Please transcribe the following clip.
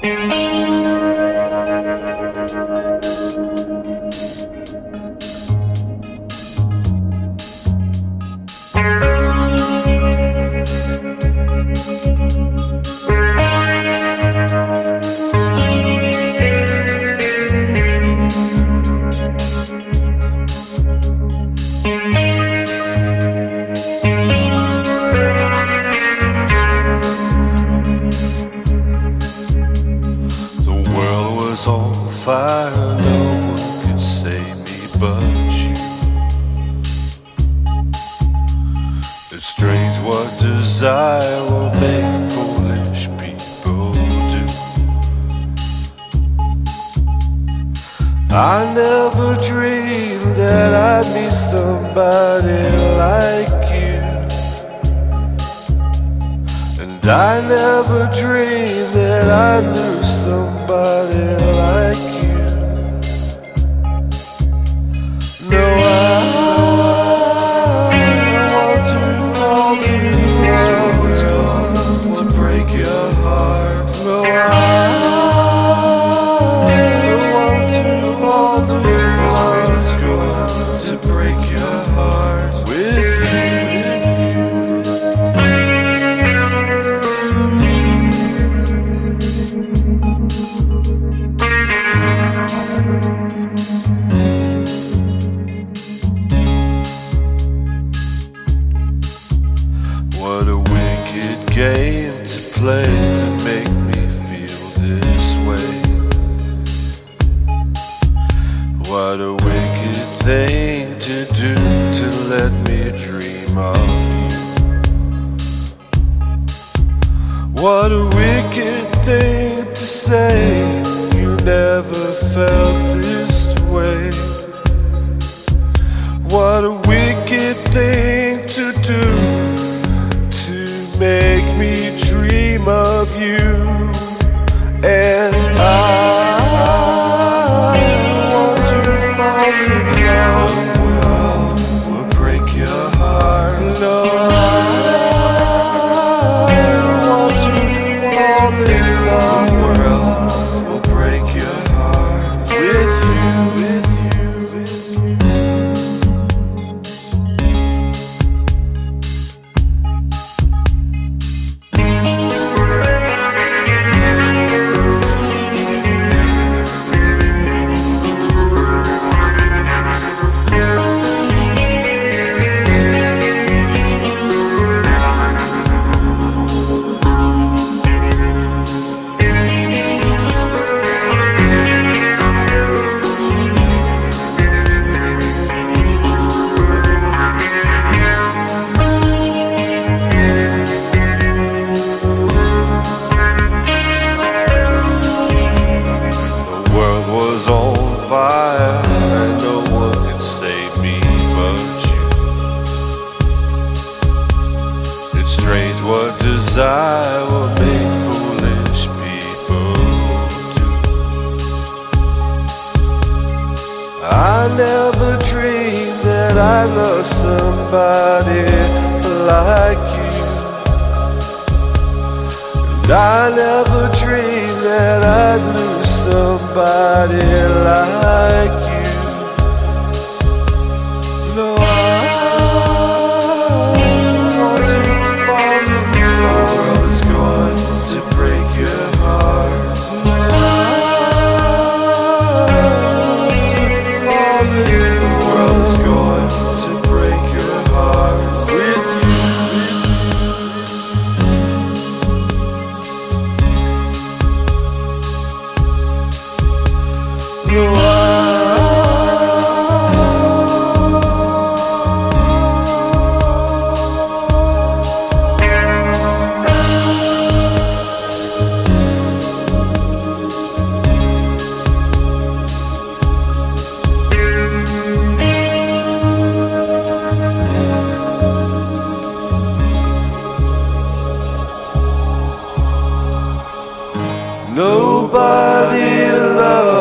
The was on fire, no one could save me but you. It's strange what desire will make foolish people do. I never dreamed that I'd meet somebody like you. And I never dreamed that I'd lose somebody. like game to play to make me feel this way. What a wicked thing to do to let me dream of you. What a wicked thing to say. You never felt this way. What a wicked thing to do me dream of you. And strange what desire will make foolish people do. I never dreamed that I'd love somebody like you. And I never dreamed that I'd lose somebody like Nobody loves.